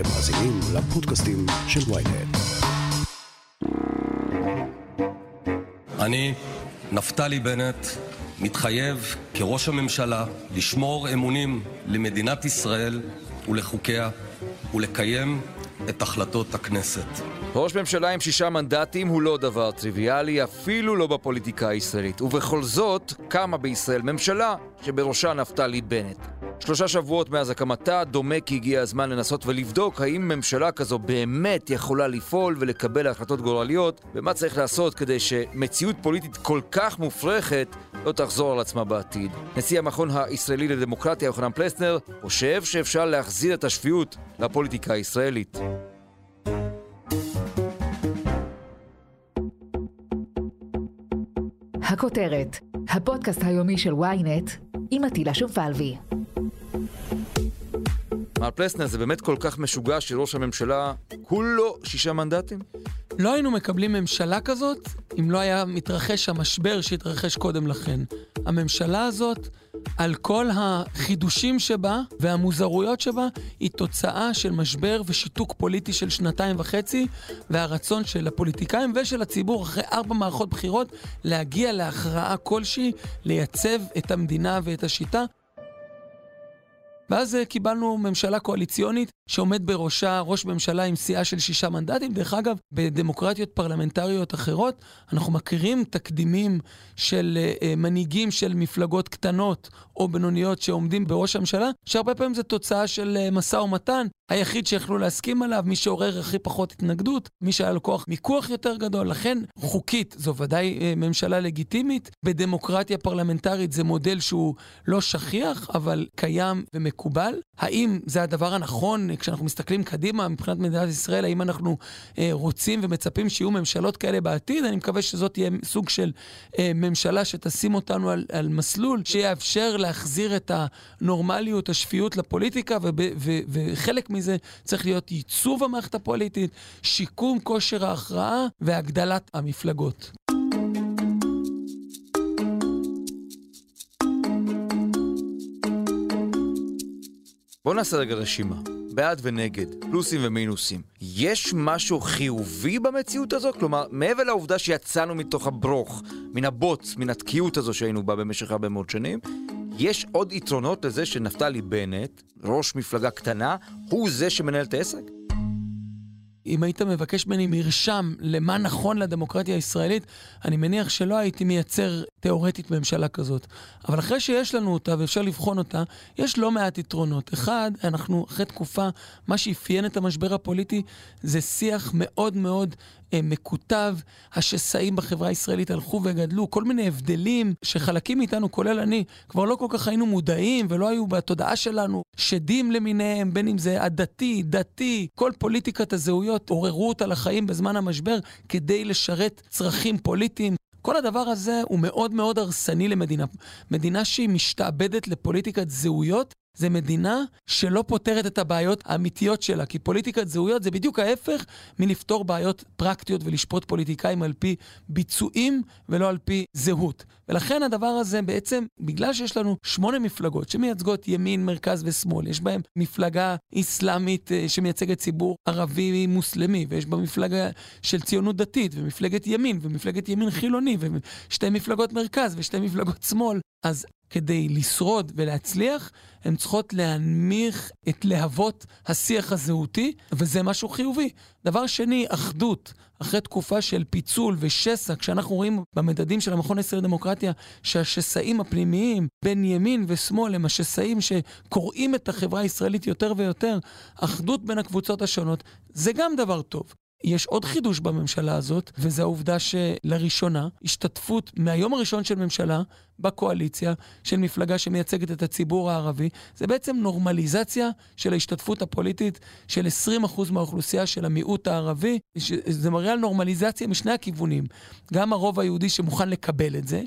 אתם מאזינים לפודקאסטים של ויינט. אני, נפתלי בנט, מתחייב כראש הממשלה לשמור אמונים למדינת ישראל ולחוקיה ולקיים את החלטות הכנסת. ראש ממשלה עם שישה מנדטים הוא לא דבר טריוויאלי, אפילו לא בפוליטיקה הישראלית. ובכל זאת, קמה בישראל ממשלה שבראשה נפתלי בנט. שלושה שבועות מאז הקמתה, דומה כי הגיע הזמן לנסות ולבדוק האם ממשלה כזו באמת יכולה לפעול ולקבל החלטות גורליות, ומה צריך לעשות כדי שמציאות פוליטית כל כך מופרכת לא תחזור על עצמה בעתיד. נשיא המכון הישראלי לדמוקרטיה, יוחנן פלסנר, חושב שאפשר להחזיר את השפיות לפוליטיקה הישראלית. הכותרת, הפודקאסט היומי של ynet עם עטילה שומפלבי. מר פלסנר, זה באמת כל כך משוגע שראש הממשלה כולו שישה מנדטים? לא היינו מקבלים ממשלה כזאת אם לא היה מתרחש המשבר שהתרחש קודם לכן. הממשלה הזאת, על כל החידושים שבה והמוזרויות שבה, היא תוצאה של משבר ושיתוק פוליטי של שנתיים וחצי, והרצון של הפוליטיקאים ושל הציבור אחרי ארבע מערכות בחירות להגיע להכרעה כלשהי, לייצב את המדינה ואת השיטה. ואז אה, קיבלנו ממשלה קואליציונית שעומד בראשה ראש ממשלה עם סיעה של שישה מנדטים. דרך אגב, בדמוקרטיות פרלמנטריות אחרות, אנחנו מכירים תקדימים של uh, מנהיגים של מפלגות קטנות או בינוניות שעומדים בראש הממשלה, שהרבה פעמים זה תוצאה של uh, משא ומתן. היחיד שיכלו להסכים עליו, מי שעורר הכי פחות התנגדות, מי שהיה לו כוח מיקוח יותר גדול. לכן, חוקית, זו ודאי uh, ממשלה לגיטימית. בדמוקרטיה פרלמנטרית זה מודל שהוא לא שכיח, אבל קיים ומקובל. האם זה הדבר הנכון כשאנחנו מסתכלים קדימה מבחינת מדינת ישראל, האם אנחנו אה, רוצים ומצפים שיהיו ממשלות כאלה בעתיד? אני מקווה שזאת תהיה סוג של אה, ממשלה שתשים אותנו על, על מסלול שיאפשר להחזיר את הנורמליות, השפיות לפוליטיקה, וב, ו, וחלק מזה צריך להיות ייצוב המערכת הפוליטית, שיקום כושר ההכרעה והגדלת המפלגות. בואו נעשה רגע רשימה. בעד ונגד, פלוסים ומינוסים. יש משהו חיובי במציאות הזו? כלומר, מעבר לעובדה שיצאנו מתוך הברוך, מן הבוץ, מן התקיעות הזו שהיינו בה במשך הרבה מאוד שנים, יש עוד יתרונות לזה שנפתלי בנט, ראש מפלגה קטנה, הוא זה שמנהל את העסק? אם היית מבקש ממני מרשם למה נכון לדמוקרטיה הישראלית, אני מניח שלא הייתי מייצר תיאורטית ממשלה כזאת. אבל אחרי שיש לנו אותה ואפשר לבחון אותה, יש לא מעט יתרונות. אחד, אנחנו אחרי תקופה, מה שאפיין את המשבר הפוליטי זה שיח מאוד מאוד מקוטב, השסעים בחברה הישראלית הלכו וגדלו, כל מיני הבדלים שחלקים מאיתנו, כולל אני, כבר לא כל כך היינו מודעים ולא היו בתודעה שלנו, שדים למיניהם, בין אם זה עדתי, דתי, כל פוליטיקת הזהויות עוררו אותה לחיים בזמן המשבר כדי לשרת צרכים פוליטיים. כל הדבר הזה הוא מאוד מאוד הרסני למדינה. מדינה שהיא משתעבדת לפוליטיקת זהויות, זה מדינה שלא פותרת את הבעיות האמיתיות שלה, כי פוליטיקת זהויות זה בדיוק ההפך מלפתור בעיות פרקטיות ולשפוט פוליטיקאים על פי ביצועים ולא על פי זהות. ולכן הדבר הזה בעצם, בגלל שיש לנו שמונה מפלגות שמייצגות ימין, מרכז ושמאל, יש בהן מפלגה איסלאמית אה, שמייצגת ציבור ערבי מוסלמי, ויש בה מפלגה של ציונות דתית, ומפלגת ימין, ומפלגת ימין חילוני, ושתי מפלגות מרכז ושתי מפלגות שמאל, אז כדי לשרוד ולהצליח, הן צריכות להנמיך את להבות השיח הזהותי, וזה משהו חיובי. דבר שני, אחדות. אחרי תקופה של פיצול ושסע, כשאנחנו רואים במדדים של המכון הישראלי לדמוקרטיה שהשסעים הפנימיים בין ימין ושמאל הם השסעים שקורעים את החברה הישראלית יותר ויותר, אחדות בין הקבוצות השונות, זה גם דבר טוב. יש עוד חידוש בממשלה הזאת, וזו העובדה שלראשונה, השתתפות מהיום הראשון של ממשלה בקואליציה של מפלגה שמייצגת את הציבור הערבי, זה בעצם נורמליזציה של ההשתתפות הפוליטית של 20% מהאוכלוסייה של המיעוט הערבי. זה מראה על נורמליזציה משני הכיוונים. גם הרוב היהודי שמוכן לקבל את זה,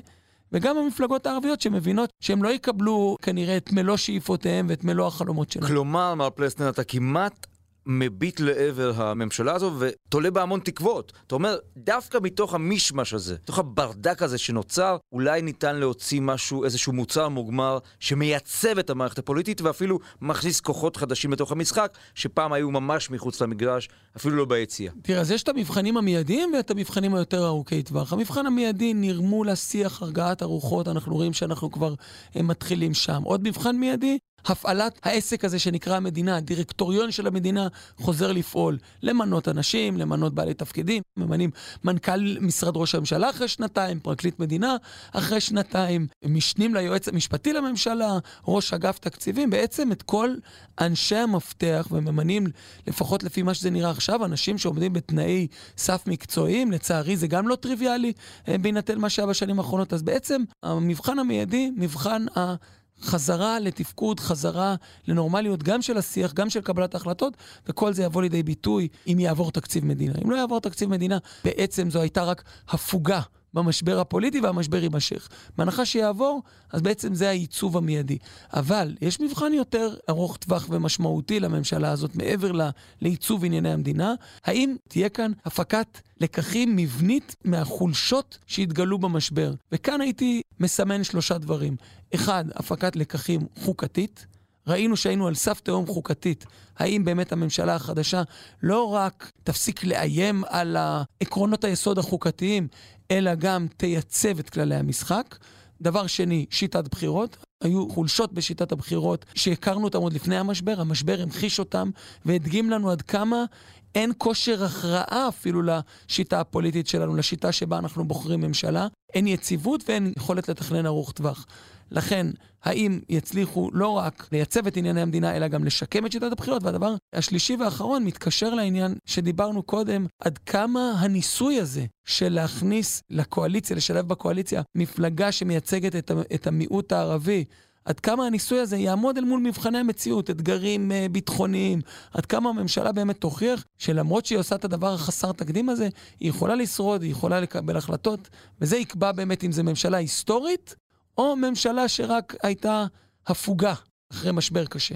וגם המפלגות הערביות שמבינות שהם לא יקבלו כנראה את מלוא שאיפותיהם ואת מלוא החלומות שלהם. כלומר, מר פלסנר, אתה כמעט מביט לעבר הממשלה הזו ותולה בה המון תקוות. אתה אומר, דווקא מתוך המישמש הזה, מתוך הברדק הזה שנוצר, אולי ניתן להוציא משהו, איזשהו מוצר מוגמר שמייצב את המערכת הפוליטית ואפילו מכניס כוחות חדשים לתוך המשחק, שפעם היו ממש מחוץ למגרש, אפילו לא ביציאה. תראה, אז יש את המבחנים המיידיים ואת המבחנים היותר ארוכי טווח. המבחן המיידי, נרמול השיח, הרגעת הרוחות, אנחנו רואים שאנחנו כבר אה, מתחילים שם. עוד מבחן מיידי, הפעלת העסק הזה שנקרא המדינה, הדירקטוריון של המדינה חוזר לפעול, למנות אנשים, למנות בעלי תפקידים, ממנים מנכ"ל משרד ראש הממשלה אחרי שנתיים, פרקליט מדינה אחרי שנתיים, משנים ליועץ המשפטי לממשלה, ראש אגף תקציבים, בעצם את כל אנשי המפתח וממנים, לפחות לפי מה שזה נראה עכשיו, אנשים שעומדים בתנאי סף מקצועיים, לצערי זה גם לא טריוויאלי אה, בהינתן מה שהיה בשנים האחרונות, אז בעצם המבחן המיידי, מבחן ה... חזרה לתפקוד, חזרה לנורמליות גם של השיח, גם של קבלת ההחלטות, וכל זה יבוא לידי ביטוי אם יעבור תקציב מדינה. אם לא יעבור תקציב מדינה, בעצם זו הייתה רק הפוגה במשבר הפוליטי והמשבר יימשך. בהנחה שיעבור, אז בעצם זה העיצוב המיידי. אבל יש מבחן יותר ארוך טווח ומשמעותי לממשלה הזאת, מעבר ל, לעיצוב ענייני המדינה. האם תהיה כאן הפקת לקחים מבנית מהחולשות שהתגלו במשבר? וכאן הייתי מסמן שלושה דברים. אחד, הפקת לקחים חוקתית. ראינו שהיינו על סף תהום חוקתית. האם באמת הממשלה החדשה לא רק תפסיק לאיים על עקרונות היסוד החוקתיים, אלא גם תייצב את כללי המשחק. דבר שני, שיטת בחירות. היו חולשות בשיטת הבחירות שהכרנו אותן עוד לפני המשבר, המשבר המחיש אותן והדגים לנו עד כמה אין כושר הכרעה אפילו לשיטה הפוליטית שלנו, לשיטה שבה אנחנו בוחרים ממשלה. אין יציבות ואין יכולת לתכנן ארוך טווח. לכן, האם יצליחו לא רק לייצב את ענייני המדינה, אלא גם לשקם את שיטת הבחירות? והדבר השלישי והאחרון מתקשר לעניין שדיברנו קודם, עד כמה הניסוי הזה של להכניס לקואליציה, לשלב בקואליציה, מפלגה שמייצגת את, את המיעוט הערבי, עד כמה הניסוי הזה יעמוד אל מול מבחני המציאות, אתגרים uh, ביטחוניים, עד כמה הממשלה באמת תוכיח שלמרות שהיא עושה את הדבר החסר תקדים הזה, היא יכולה לשרוד, היא יכולה לקבל החלטות, וזה יקבע באמת אם זו ממשלה היסטורית או ממשלה שרק הייתה הפוגה אחרי משבר קשה.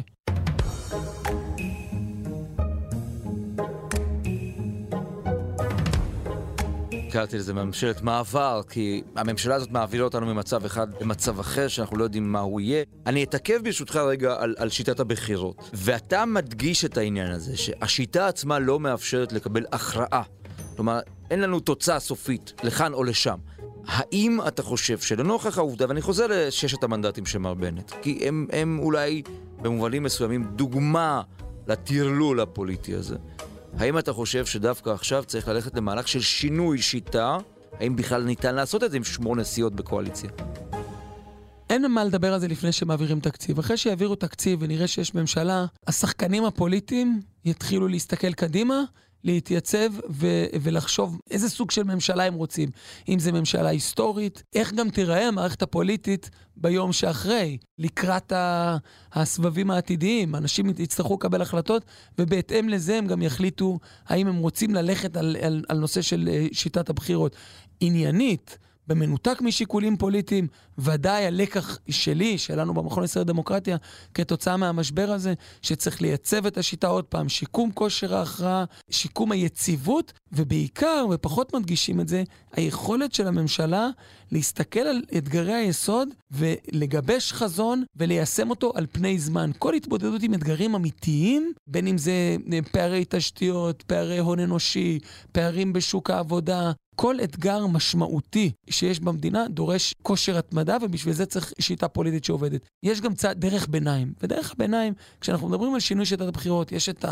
קראתי לזה ממשלת מעבר, כי הממשלה הזאת מעבירה אותנו ממצב אחד למצב אחר, שאנחנו לא יודעים מה הוא יהיה. אני אתעכב ברשותך רגע על, על שיטת הבחירות. ואתה מדגיש את העניין הזה, שהשיטה עצמה לא מאפשרת לקבל הכרעה. כלומר, אין לנו תוצאה סופית, לכאן או לשם. האם אתה חושב שלנוכח העובדה, ואני חוזר לששת המנדטים של מר בנט, כי הם, הם אולי במובנים מסוימים דוגמה לטרלול הפוליטי הזה, האם אתה חושב שדווקא עכשיו צריך ללכת למהלך של שינוי שיטה? האם בכלל ניתן לעשות את זה עם שמונה סיעות בקואליציה? אין מה לדבר על זה לפני שמעבירים תקציב. אחרי שיעבירו תקציב ונראה שיש ממשלה, השחקנים הפוליטיים יתחילו להסתכל קדימה להתייצב ו- ולחשוב איזה סוג של ממשלה הם רוצים. אם זו ממשלה היסטורית, איך גם תיראה המערכת הפוליטית ביום שאחרי, לקראת ה- הסבבים העתידיים. אנשים יצטרכו לקבל החלטות, ובהתאם לזה הם גם יחליטו האם הם רוצים ללכת על, על, על נושא של אה, שיטת הבחירות. עניינית, במנותק משיקולים פוליטיים, ודאי הלקח שלי, שלנו במכון הישראלי לדמוקרטיה, כתוצאה מהמשבר הזה, שצריך לייצב את השיטה עוד פעם, שיקום כושר ההכרעה, שיקום היציבות, ובעיקר, ופחות מדגישים את זה, היכולת של הממשלה להסתכל על אתגרי היסוד ולגבש חזון וליישם אותו על פני זמן. כל התמודדות עם אתגרים אמיתיים, בין אם זה פערי תשתיות, פערי הון אנושי, פערים בשוק העבודה, כל אתגר משמעותי שיש במדינה דורש כושר התמדה, ובשביל זה צריך שיטה פוליטית שעובדת. יש גם צד, דרך ביניים, ודרך הביניים, כשאנחנו מדברים על שינוי שיטת הבחירות, יש את.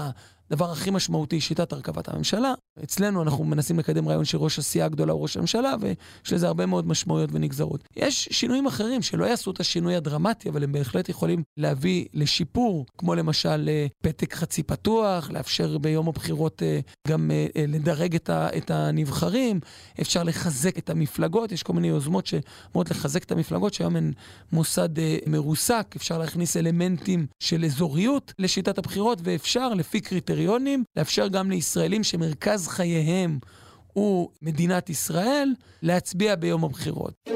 הדבר הכי משמעותי, שיטת הרכבת הממשלה. אצלנו אנחנו מנסים לקדם רעיון שראש הסיעה הגדולה הוא ראש הממשלה, ויש לזה הרבה מאוד משמעויות ונגזרות. יש שינויים אחרים שלא יעשו את השינוי הדרמטי, אבל הם בהחלט יכולים להביא לשיפור, כמו למשל אה, פתק חצי פתוח, לאפשר ביום הבחירות אה, גם אה, לדרג את הנבחרים, אפשר לחזק את המפלגות, יש כל מיני יוזמות שאומרות לחזק את המפלגות, שהיום הן מוסד מרוסק, אפשר להכניס אלמנטים של אזוריות לשיטת הבחירות, ואפשר לפי קריטריונים. קריטריונים, לאפשר גם לישראלים שמרכז חייהם הוא מדינת ישראל, להצביע ביום הבחירות.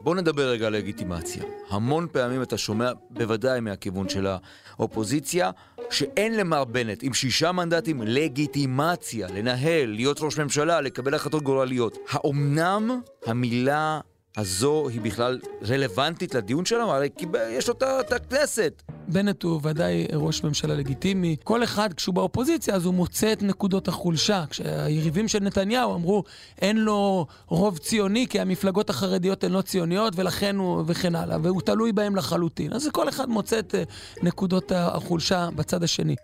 בואו נדבר רגע על לגיטימציה. המון פעמים אתה שומע, בוודאי מהכיוון של האופוזיציה, שאין למר בנט עם שישה מנדטים לגיטימציה לנהל, להיות ראש ממשלה, לקבל החלטות גורליות. האומנם המילה הזו היא בכלל רלוונטית לדיון שלנו? הרי יש לו את הכנסת. בנט הוא ודאי ראש ממשלה לגיטימי. כל אחד, כשהוא באופוזיציה, אז הוא מוצא את נקודות החולשה. כשהיריבים של נתניהו אמרו, אין לו רוב ציוני, כי המפלגות החרדיות הן לא ציוניות, ולכן הוא, וכן הלאה, והוא תלוי בהם לחלוטין. אז כל אחד מוצא את אה, נקודות החולשה בצד השני.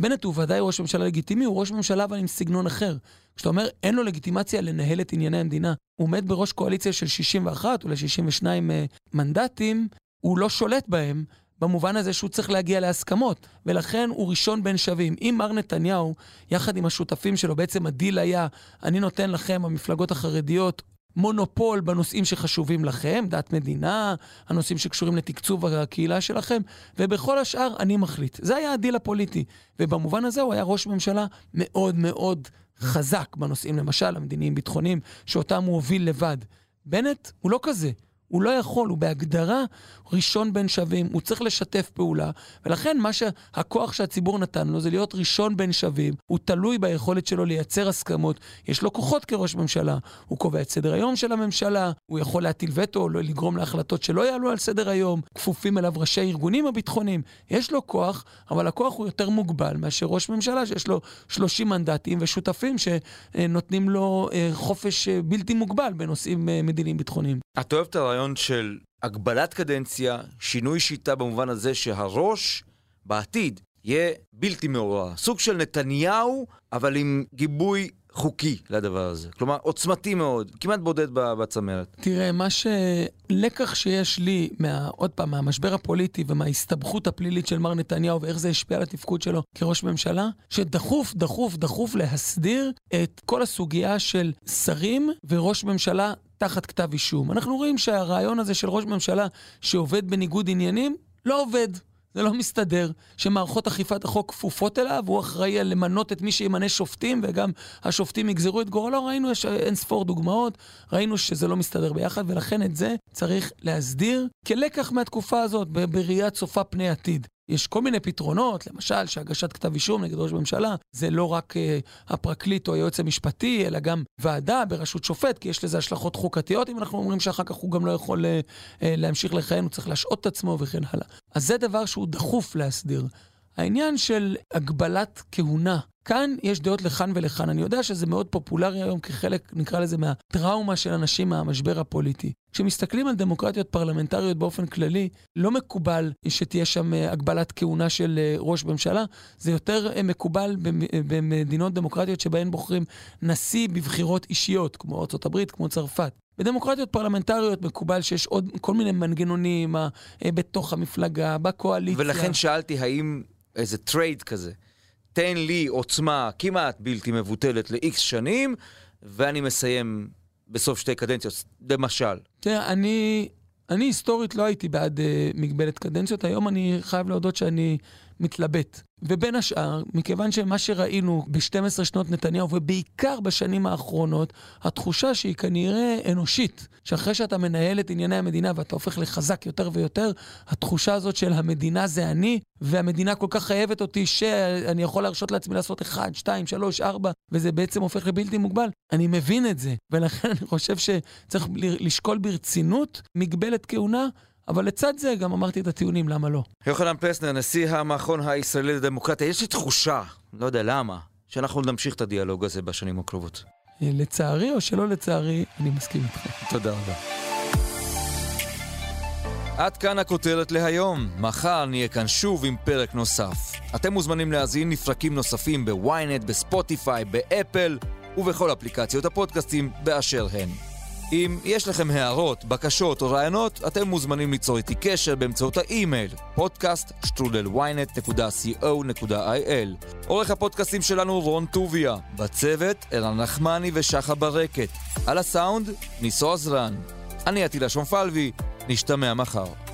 בנט הוא ודאי ראש ממשלה לגיטימי, הוא ראש ממשלה אבל עם סגנון אחר. כשאתה אומר, אין לו לגיטימציה לנהל את ענייני המדינה, הוא עומד בראש קואליציה של 61 או ל-62 מנדטים, הוא לא שולט בהם, במובן הזה שהוא צריך להגיע להסכמות, ולכן הוא ראשון בין שווים. אם מר נתניהו, יחד עם השותפים שלו, בעצם הדיל היה, אני נותן לכם, המפלגות החרדיות, מונופול בנושאים שחשובים לכם, דת מדינה, הנושאים שקשורים לתקצוב הקהילה שלכם, ובכל השאר אני מחליט. זה היה הדיל הפוליטי. ובמובן הזה הוא היה ראש ממשלה מאוד מאוד חזק בנושאים, למשל, המדיניים-ביטחוניים, שאותם הוא הוביל לבד. בנט הוא לא כזה. הוא לא יכול, הוא בהגדרה ראשון בין שווים, הוא צריך לשתף פעולה, ולכן מה שהכוח שהציבור נתן לו זה להיות ראשון בין שווים, הוא תלוי ביכולת שלו לייצר הסכמות, יש לו כוחות כראש ממשלה, הוא קובע את סדר היום של הממשלה, הוא יכול להטיל וטו או לגרום להחלטות שלא יעלו על סדר היום, כפופים אליו ראשי הארגונים הביטחוניים, יש לו כוח, אבל הכוח הוא יותר מוגבל מאשר ראש ממשלה שיש לו 30 מנדטים ושותפים שנותנים לו אה, חופש אה, בלתי מוגבל בנושאים אה, מדיניים ביטחוניים. את אוהבת את הרעיון של הגבלת קדנציה, שינוי שיטה במובן הזה שהראש בעתיד יהיה בלתי מעורר. סוג של נתניהו, אבל עם גיבוי חוקי לדבר הזה. כלומר, עוצמתי מאוד, כמעט בודד בצמרת. תראה, מה שלקח שיש לי, מה, עוד פעם, מהמשבר הפוליטי ומההסתבכות הפלילית של מר נתניהו ואיך זה השפיע על התפקוד שלו כראש ממשלה, שדחוף, דחוף, דחוף להסדיר את כל הסוגיה של שרים וראש ממשלה תחת כתב אישום. אנחנו רואים שהרעיון הזה של ראש ממשלה שעובד בניגוד עניינים, לא עובד. זה לא מסתדר, שמערכות אכיפת החוק כפופות אליו, הוא אחראי על למנות את מי שימנה שופטים, וגם השופטים יגזרו את גורלו. ראינו, יש אין ספור דוגמאות, ראינו שזה לא מסתדר ביחד, ולכן את זה צריך להסדיר כלקח מהתקופה הזאת, בראייה צופה פני עתיד. יש כל מיני פתרונות, למשל שהגשת כתב אישום נגד ראש ממשלה זה לא רק uh, הפרקליט או היועץ המשפטי, אלא גם ועדה בראשות שופט, כי יש לזה השלכות חוקתיות, אם אנחנו אומרים שאחר כך הוא גם לא יכול uh, להמשיך לכהן, הוא צריך להשעות את עצמו וכן הלאה. אז זה דבר שהוא דחוף להסדיר. העניין של הגבלת כהונה, כאן יש דעות לכאן ולכאן. אני יודע שזה מאוד פופולרי היום כחלק, נקרא לזה, מהטראומה של אנשים מהמשבר הפוליטי. כשמסתכלים על דמוקרטיות פרלמנטריות באופן כללי, לא מקובל שתהיה שם אה, הגבלת כהונה של אה, ראש ממשלה. זה יותר אה, מקובל במדינות דמוקרטיות שבהן בוחרים נשיא בבחירות אישיות, כמו ארה"ב, כמו צרפת. בדמוקרטיות פרלמנטריות מקובל שיש עוד כל מיני מנגנונים בתוך המפלגה, בקואליציה. ולכן שאלתי האם איזה trade כזה, תן לי עוצמה כמעט בלתי מבוטלת ל-X שנים, ואני מסיים בסוף שתי קדנציות, למשל. תראה, אני, אני היסטורית לא הייתי בעד uh, מגבלת קדנציות, היום אני חייב להודות שאני מתלבט. ובין השאר, מכיוון שמה שראינו ב-12 שנות נתניהו, ובעיקר בשנים האחרונות, התחושה שהיא כנראה אנושית, שאחרי שאתה מנהל את ענייני המדינה ואתה הופך לחזק יותר ויותר, התחושה הזאת של המדינה זה אני, והמדינה כל כך חייבת אותי שאני יכול להרשות לעצמי לעשות 1, 2, 3, 4, וזה בעצם הופך לבלתי מוגבל. אני מבין את זה, ולכן אני חושב שצריך לשקול ברצינות מגבלת כהונה. אבל לצד זה גם אמרתי את הטיעונים, למה לא. יוחנן פלסנר, נשיא המכון הישראלי לדמוקרטיה, יש לי תחושה, לא יודע למה, שאנחנו נמשיך את הדיאלוג הזה בשנים הקרובות. לצערי או שלא לצערי, אני מסכים איתך. תודה רבה. עד כאן הכותרת להיום. מחר נהיה כאן שוב עם פרק נוסף. אתם מוזמנים להאזין לפרקים נוספים בוויינט, בספוטיפיי, באפל ובכל אפליקציות הפודקאסטים באשר הן. אם יש לכם הערות, בקשות או רעיונות, אתם מוזמנים ליצור איתי קשר באמצעות האימייל podcaststrudelynet.co.il עורך הפודקאסטים שלנו רון טוביה, בצוות ערן נחמני ושחה ברקת, על הסאונד ניסו עזרן. אני עטילה שומפלבי, נשתמע מחר.